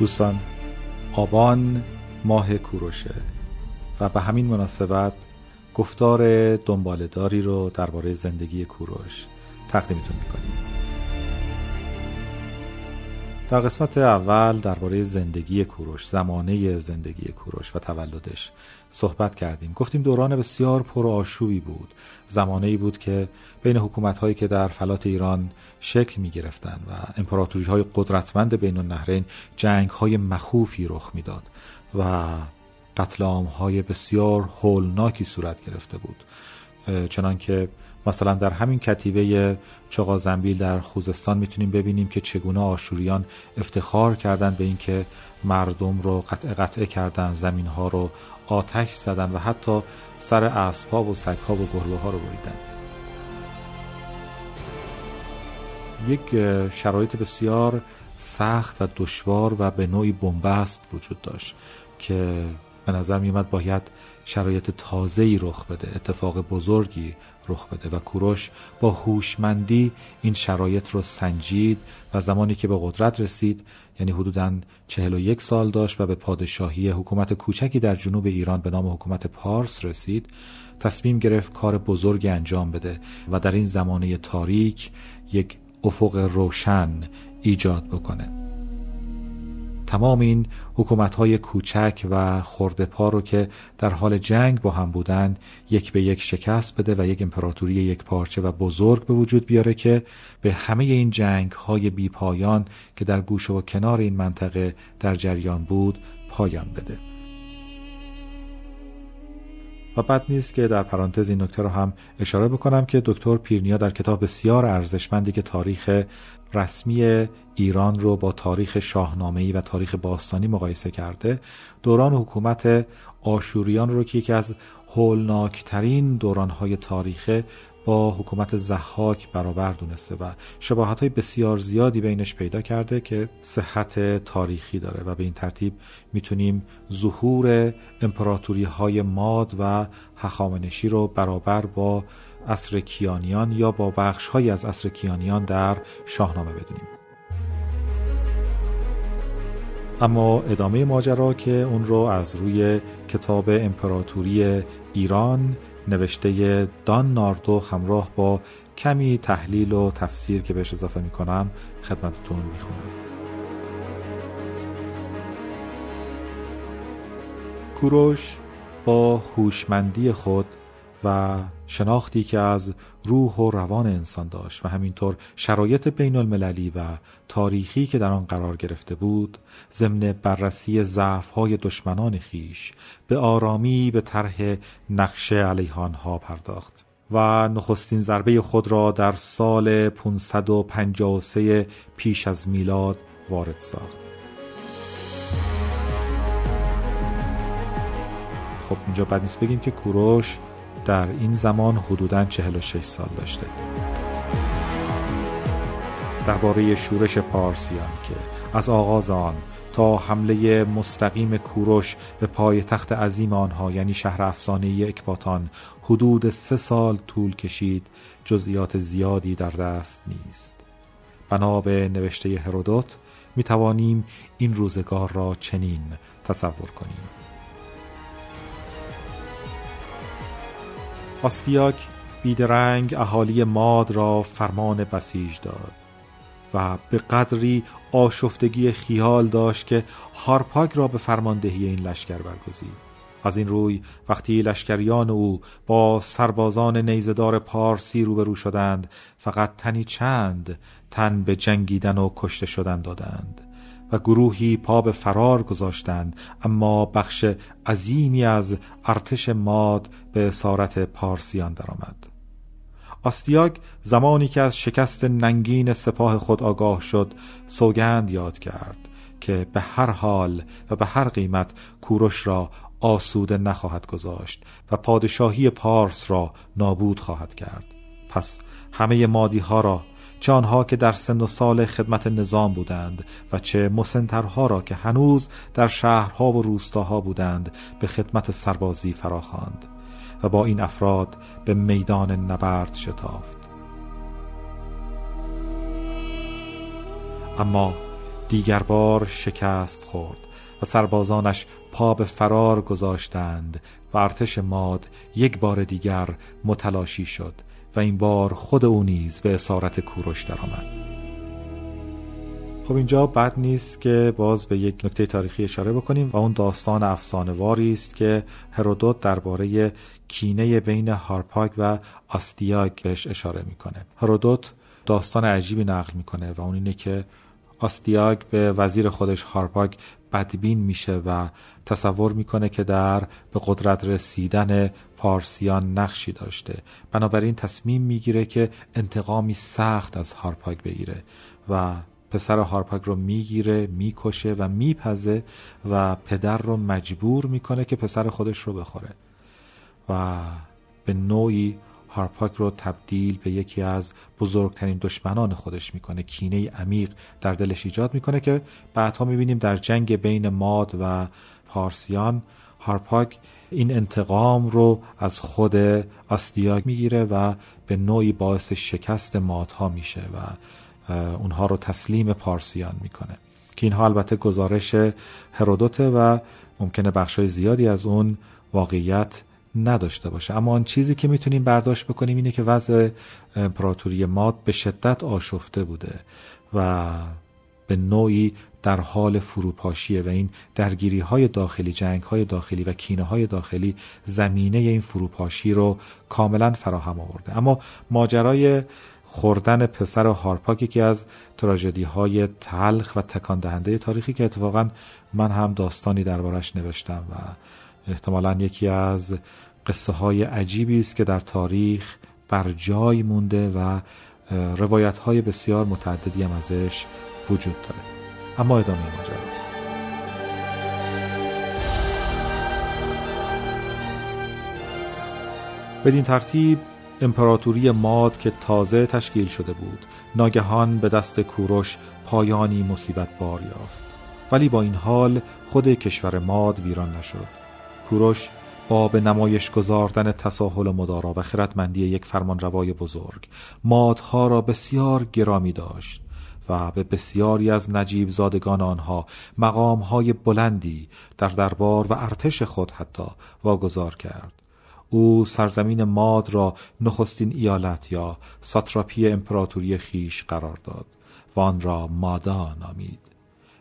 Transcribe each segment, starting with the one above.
دوستان آبان ماه کوروشه و به همین مناسبت گفتار دنبالداری رو درباره زندگی کوروش تقدیمتون می‌کنیم. در قسمت اول درباره زندگی کوروش زمانه زندگی کوروش و تولدش صحبت کردیم. گفتیم دوران بسیار پر آشوبی بود. زمانه ای بود که بین حکومت هایی که در فلات ایران شکل می گرفتن و امپراتوری های قدرتمند بین النهرین جنگ های مخوفی رخ می‌داد و قتل های بسیار هولناکی صورت گرفته بود. چنانکه مثلا در همین کتیبه چغا زنبیل در خوزستان می‌تونیم ببینیم که چگونه آشوریان افتخار کردند به اینکه مردم رو قطع قطعه کردن زمین ها رو آتش زدن و حتی سر اسبها و سگها و گربه ها رو بریدن. یک شرایط بسیار سخت و دشوار و به نوعی بنبست وجود داشت که به نظر میومد باید شرایط تازه‌ای رخ بده. اتفاق بزرگی رخ بده. و کوروش با هوشمندی این شرایط رو سنجید و زمانی که به قدرت رسید یعنی حدوداً 41 سال داشت و به پادشاهی حکومت کوچکی در جنوب ایران به نام حکومت پارس رسید تصمیم گرفت کار بزرگی انجام بده و در این زمانه تاریک یک افق روشن ایجاد بکنه. تمام این حکومت های کوچک و خورده پا رو که در حال جنگ با هم بودن یک به یک شکست بده و یک امپراتوری یک پارچه و بزرگ به وجود بیاره که به همه این جنگ های بی پایان که در گوشه و کنار این منطقه در جریان بود پایان بده. بد نیست که در پرانتز این نکته رو هم اشاره بکنم که دکتر پیرنیا در کتاب بسیار ارزشمندی که تاریخ رسمی ایران رو با تاریخ شاهنامه‌ای و تاریخ باستانی مقایسه کرده دوران حکومت آشوریان رو که یکی از هولناکترین دورانهای تاریخه با حکومت زحاک برابر دونسته و شباهت های بسیار زیادی بینش پیدا کرده که صحت تاریخی داره و به این ترتیب می‌تونیم ظهور امپراتوری های ماد و هخامنشی رو برابر با اصر کیانیان یا با بخش های از اصر کیانیان در شاهنامه بدونیم. اما ادامه ماجرا که اون رو از روی کتاب امپراتوری ایران نوشته دان ناردو همراه با کمی تحلیل و تفسیر که بهش اضافه می‌کنم خدمتتون می‌خونم. کوروش با هوشمندی خود و شناختی که از روح و روان انسان داشت و همینطور شرایط بین المللی و تاریخی که در آن قرار گرفته بود ضمن بررسی ضعف‌های دشمنان خیش به آرامی به طرح نقشه علیه آنها پرداخت و نخستین ضربه خود را در سال 553 پیش از میلاد وارد ساخت. خب اینجا بعد نیست بگیم که کوروش در این زمان حدوداً 46 سال داشته. درباره شورش پارسیان که از آغاز آن تا حمله مستقیم کوروش به پای تخت عظیم آنها یعنی شهر افسانه اکباتان حدود سه سال طول کشید جزئیات زیادی در دست نیست. بنا به نوشته هرودوت می توانیم این روزگار را چنین تصور کنیم. آستیاک بیدرنگ اهالی ماد را فرمان بسیج داد و به قدری آشفتگی خیال داشت که هارپاک را به فرماندهی این لشکر برگزید. از این روی وقتی لشکریان او با سربازان نیزدار پارسی روبرو شدند فقط تنی چند تن به جنگیدن و کشته شدن دادند. و گروهی پا به فرار گذاشتند اما بخش عظیمی از ارتش ماد به اسارت پارسیان درآمد. آستیاگ زمانی که از شکست ننگین سپاه خود آگاه شد سوگند یاد کرد که به هر حال و به هر قیمت کوروش را آسوده نخواهد گذاشت و پادشاهی پارس را نابود خواهد کرد پس همه مادی ها را چه آنها که در سن و سال خدمت نظام بودند و چه مسنترها را که هنوز در شهرها و روستاها بودند به خدمت سربازی فراخواند و با این افراد به میدان نبرد شتافت. اما دیگر بار شکست خورد و سربازانش پا به فرار گذاشتند و ارتش ماد یک بار دیگر متلاشی شد و این بار خود او نیز به اسارت کوروش درآمد. خب اینجا بد نیست که باز به یک نکته تاریخی اشاره بکنیم و اون داستان افسانه‌واری است که هرودوت درباره کینه بین هارپاگ و آستیاگ بهش اشاره می‌کنه هرودوت داستان عجیبی نقل می‌کنه و اون اینه که آستیاگ به وزیر خودش هارپاگ بدبین میشه و تصور می‌کنه که در به قدرت رسیدن پارسیان نقشی داشته. بنابراین تصمیم می‌گیره که انتقامی سخت از هارپاگ بگیره و پسر هارپاگ رو می‌گیره می‌کشه و میپزه و پدر رو مجبور می‌کنه که پسر خودش رو بخوره. و به نوعی هارپاک رو تبدیل به یکی از بزرگترین دشمنان خودش می‌کنه. کینه عمیق در دلش ایجاد می‌کنه که بعدها می‌بینیم در جنگ بین ماد و پارسیان هارپاک این انتقام رو از خود آستیاگ می‌گیره و به نوعی باعث شکست مادها میشه و اونها رو تسلیم پارسیان می‌کنه. که اینها البته گزارش هرودوته و ممکنه بخشای زیادی از اون واقعیت نداشته باشه. اما آن چیزی که می‌تونیم برداشت بکنیم اینه که وضع امپراتوری ماد به شدت آشفته بوده و به نوعی در حال فروپاشیه و این درگیری های داخلی جنگ های داخلی و کینه های داخلی زمینه این فروپاشی رو کاملا فراهم آورده. اما ماجرای خوردن پسر هارپاک یکی از تراژدی های تلخ و تکان دهنده تاریخی که اتفاقا من هم داستانی دربارش نوشتم و احتمالا یکی از قصه های عجیبی است که در تاریخ بر جای مونده و روایت های بسیار متعددی هم ازش وجود داره. اما ادامه ماجرا. بدین ترتیب امپراتوری ماد که تازه تشکیل شده بود ناگهان به دست کوروش پایانی مصیبت بار یافت. ولی با این حال خود کشور ماد ویران نشد. کوروش با به نمایش گذاردن تساهل مدارا و خردمندی یک فرمانروای بزرگ مادها را بسیار گرامی داشت و به بسیاری از نجیب زادگان آنها مقامهای بلندی در دربار و ارتش خود حتی واگذار کرد. او سرزمین ماد را نخستین ایالت یا ساتراپی امپراتوری خیش قرار داد و آن را مادا نامید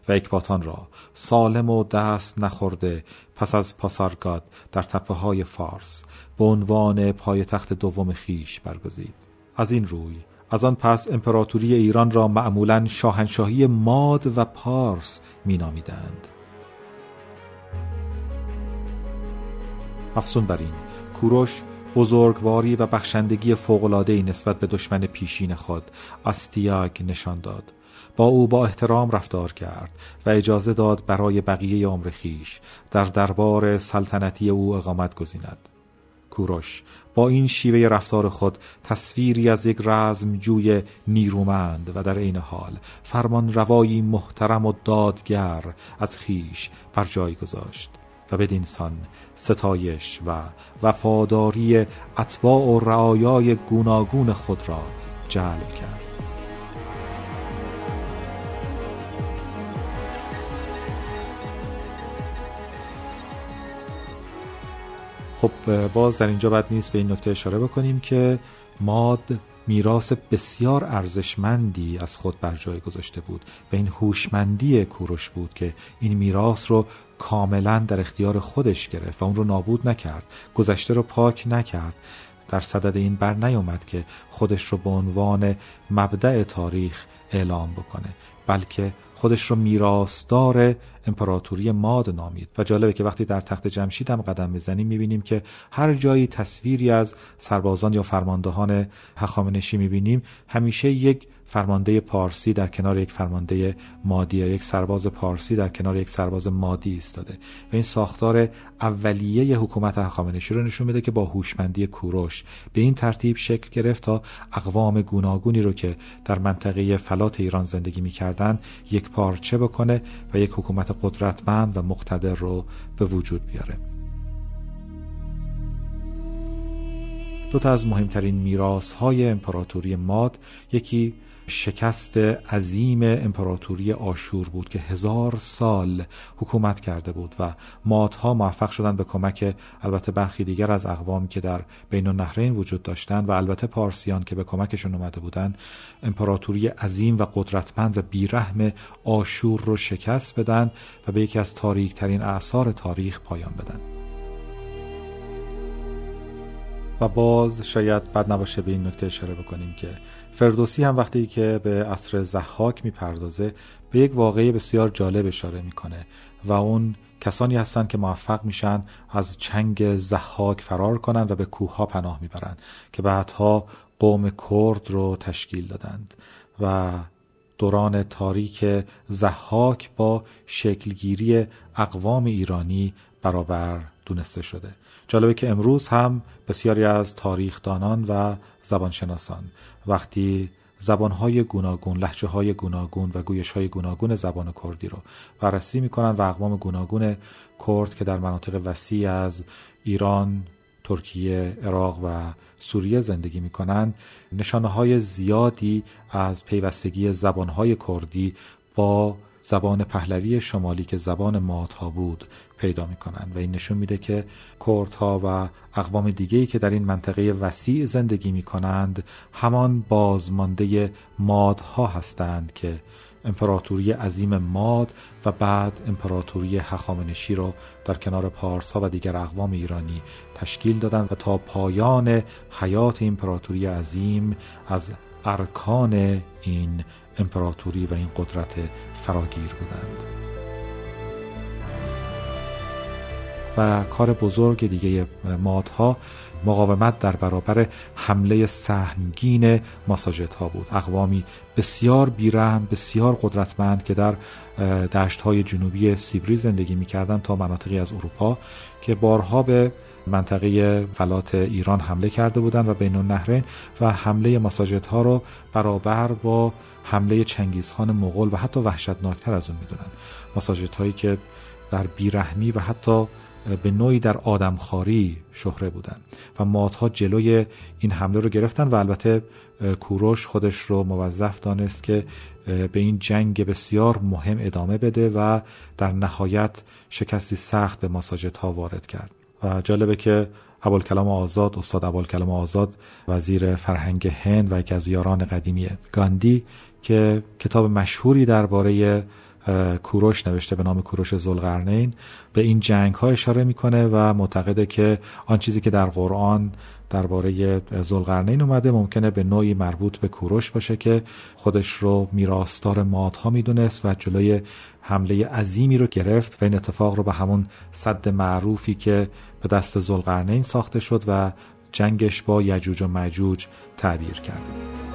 و اکباتان را سالم و دست نخورده پس از پاسارگاد در تپه های فارس به عنوان پایتخت دوم خیش برگزید. از این روی از آن پس امپراتوری ایران را معمولا شاهنشاهی ماد و پارس مینامیدند. افسون بر این کوروش بزرگواری و بخشندگی فوق‌العاده‌ای نسبت به دشمن پیشین خود استیاگ نشان داد. با او با احترام رفتار کرد و اجازه داد برای بقیه عمر خیش در دربار سلطنتی او اقامت گزیند. کوروش با این شیوه رفتار خود تصویری از یک رزمجوی نیرومند و در عین حال فرمان روایی محترم و دادگر از خیش بر جای گذاشت و بدینسان ستایش و وفاداری اتباع و رعایای گوناگون خود را جلب کرد. خب باز در اینجا بد نیست به این نکته اشاره بکنیم که ماد میراث بسیار ارزشمندی از خود بر جای گذاشته بود و این هوشمندی کوروش بود که این میراث رو کاملا در اختیار خودش گرفت و اون رو نابود نکرد گذشته رو پاک نکرد. در صدد این بر نیومد که خودش رو به عنوان مبدع تاریخ اعلام بکنه بلکه خودش رو میراثدار امپراتوری ماد نامید. و جالبه که وقتی در تخت جمشید هم قدم می‌زنیم می‌بینیم که هر جایی تصویری از سربازان یا فرماندهان هخامنشی می‌بینیم همیشه یک فرمانده پارسی در کنار یک فرمانده مادی یا یک سرباز پارسی در کنار یک سرباز مادی ایستاده. و این ساختار اولیه حکومت هخامنشی رو نشون میده که با هوشمندی کوروش به این ترتیب شکل گرفت تا اقوام گوناگونی رو که در منطقه فلات ایران زندگی می‌کردن یک پارچه بکنه و یک حکومت قدرتمند و مقتدر رو به وجود بیاره. دو تا از مهمترین میراث های امپراتوری ماد یکی شکست عظیم امپراتوری آشور بود که هزار سال حکومت کرده بود و مادها موفق شدند به کمک البته برخی دیگر از اقوامی که در بین النهرین وجود داشتند و البته پارسیان که به کمکشون اومده بودند امپراتوری عظیم و قدرتمند و بیرحم آشور رو شکست بدن و به یکی از تاریک ترین اعثار تاریخ پایان بدن. و باز شاید بد نباشه به این نکته اشاره بکنیم که فردوسی هم وقتی که به عصر زحاک می‌پردازه به یک واقعی بسیار جالب اشاره می‌کنه و اون کسانی هستند که موفق میشن از چنگ زحاک فرار کنن و به کوه ها پناه می‌برند که بعدها قوم کرد رو تشکیل دادند و دوران تاریک زحاک با شکلگیری اقوام ایرانی برابر دونسته شده. جالبه که امروز هم بسیاری از تاریخدانان و زبانشناسان وقتی زبانهای گوناگون، لحجه های گوناگون و گویش های گوناگون زبان کردی رو بررسی می‌کنن و اقوام گوناگون کرد که در مناطق وسیع از ایران، ترکیه، عراق و سوریه زندگی می‌کنن نشانه های زیادی از پیوستگی زبانهای کردی با زبان پهلوی شمالی که زبان مادها بود. پیدا می‌کنن و این نشون میده که کردها و اقوام دیگهی که در این منطقه وسیع زندگی می‌کنند همان بازمانده مادها هستند که امپراتوری عظیم ماد و بعد امپراتوری هخامنشی رو در کنار پارس و دیگر اقوام ایرانی تشکیل دادند و تا پایان حیات امپراتوری عظیم از ارکان این امپراتوری و این قدرت فراگیر بودند. و کار بزرگ دیگه مادها مقاومت در برابر حمله سهمگین ماساژت ها بود. اقوامی بسیار بیرحم بسیار قدرتمند که در دشت های جنوبی سیبری زندگی می‌کردند تا مناطقی از اروپا که بارها به منطقه فلات ایران حمله کرده بودند و بین النهرین و حمله ماساژت ها رو برابر با حمله چنگیزخان مغول و حتی وحشتناکتر از اون می‌دونن ماساژت هایی که در بیرحمی و حتی به نوعی در آدمخواری شهره بودن و مادها جلوی این حمله رو گرفتن و البته کوروش خودش رو موظف دانست که به این جنگ بسیار مهم ادامه بده و در نهایت شکستی سخت به ماساجت ها وارد کرد. و جالبه که ابوالکلام آزاد استاد ابوالکلام آزاد وزیر فرهنگ هند و یکی از یاران قدیمی گاندی که کتاب مشهوری درباره کوروش نوشته به نام کوروش زلقرنین به این جنگ ها اشاره می‌کنه و معتقده که آن چیزی که در قرآن درباره زلقرنین اومده ممکنه به نوعی مربوط به کوروش باشه که خودش رو میراستار مادها می‌دونست و جلوی حمله عظیمی رو گرفت و این اتفاق رو به همون صد معروفی که به دست زلقرنین ساخته شد و جنگش با یجوج و مجوج تعبیر کرده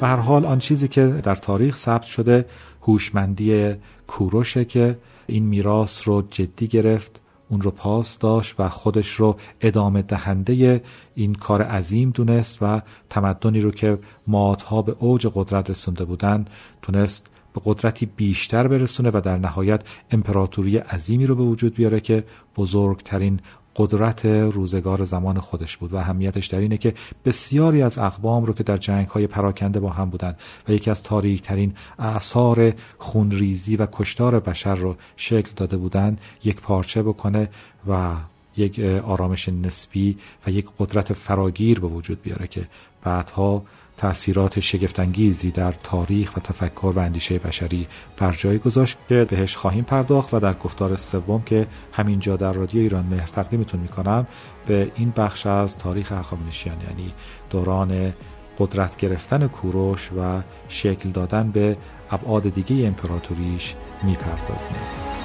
به هر حال آن چیزی که در تاریخ ثبت شده هوشمندی کوروشه که این میراث رو جدی گرفت اون رو پاس داشت و خودش رو ادامه دهنده این کار عظیم دونست و تمدنی رو که مادها به اوج قدرت رسونده بودن تونست به قدرتی بیشتر برسونه و در نهایت امپراتوری عظیمی رو به وجود بیاره که بزرگترین قدرت روزگار زمان خودش بود و اهمیتش در اینه که بسیاری از اقوام رو که در جنگ های پراکنده با هم بودن و یکی از تاریک ترین اعثار خونریزی و کشتار بشر رو شکل داده بودن یک پارچه بکنه و یک آرامش نسبی و یک قدرت فراگیر به وجود بیاره که بعدها تأثیرات شگفتانگیزی در تاریخ و تفکر و اندیشه بشری بر جای گذاشت که بهش خواهیم پرداخت و در گفتار سوم که همینجا در رادیو ایران مهر تقدیمتون می‌کنم به این بخش از تاریخ هخامنشیان یعنی دوران قدرت گرفتن کوروش و شکل دادن به ابعاد دیگه امپراتوریش می‌پردازیم.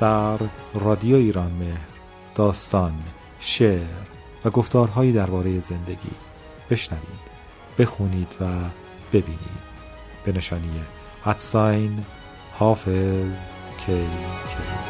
در رادیو ایران مهر داستان شعر و گفتارهایی درباره زندگی. بشنوید بخونید و ببینید. به نشانی حدساین حافظ کی کی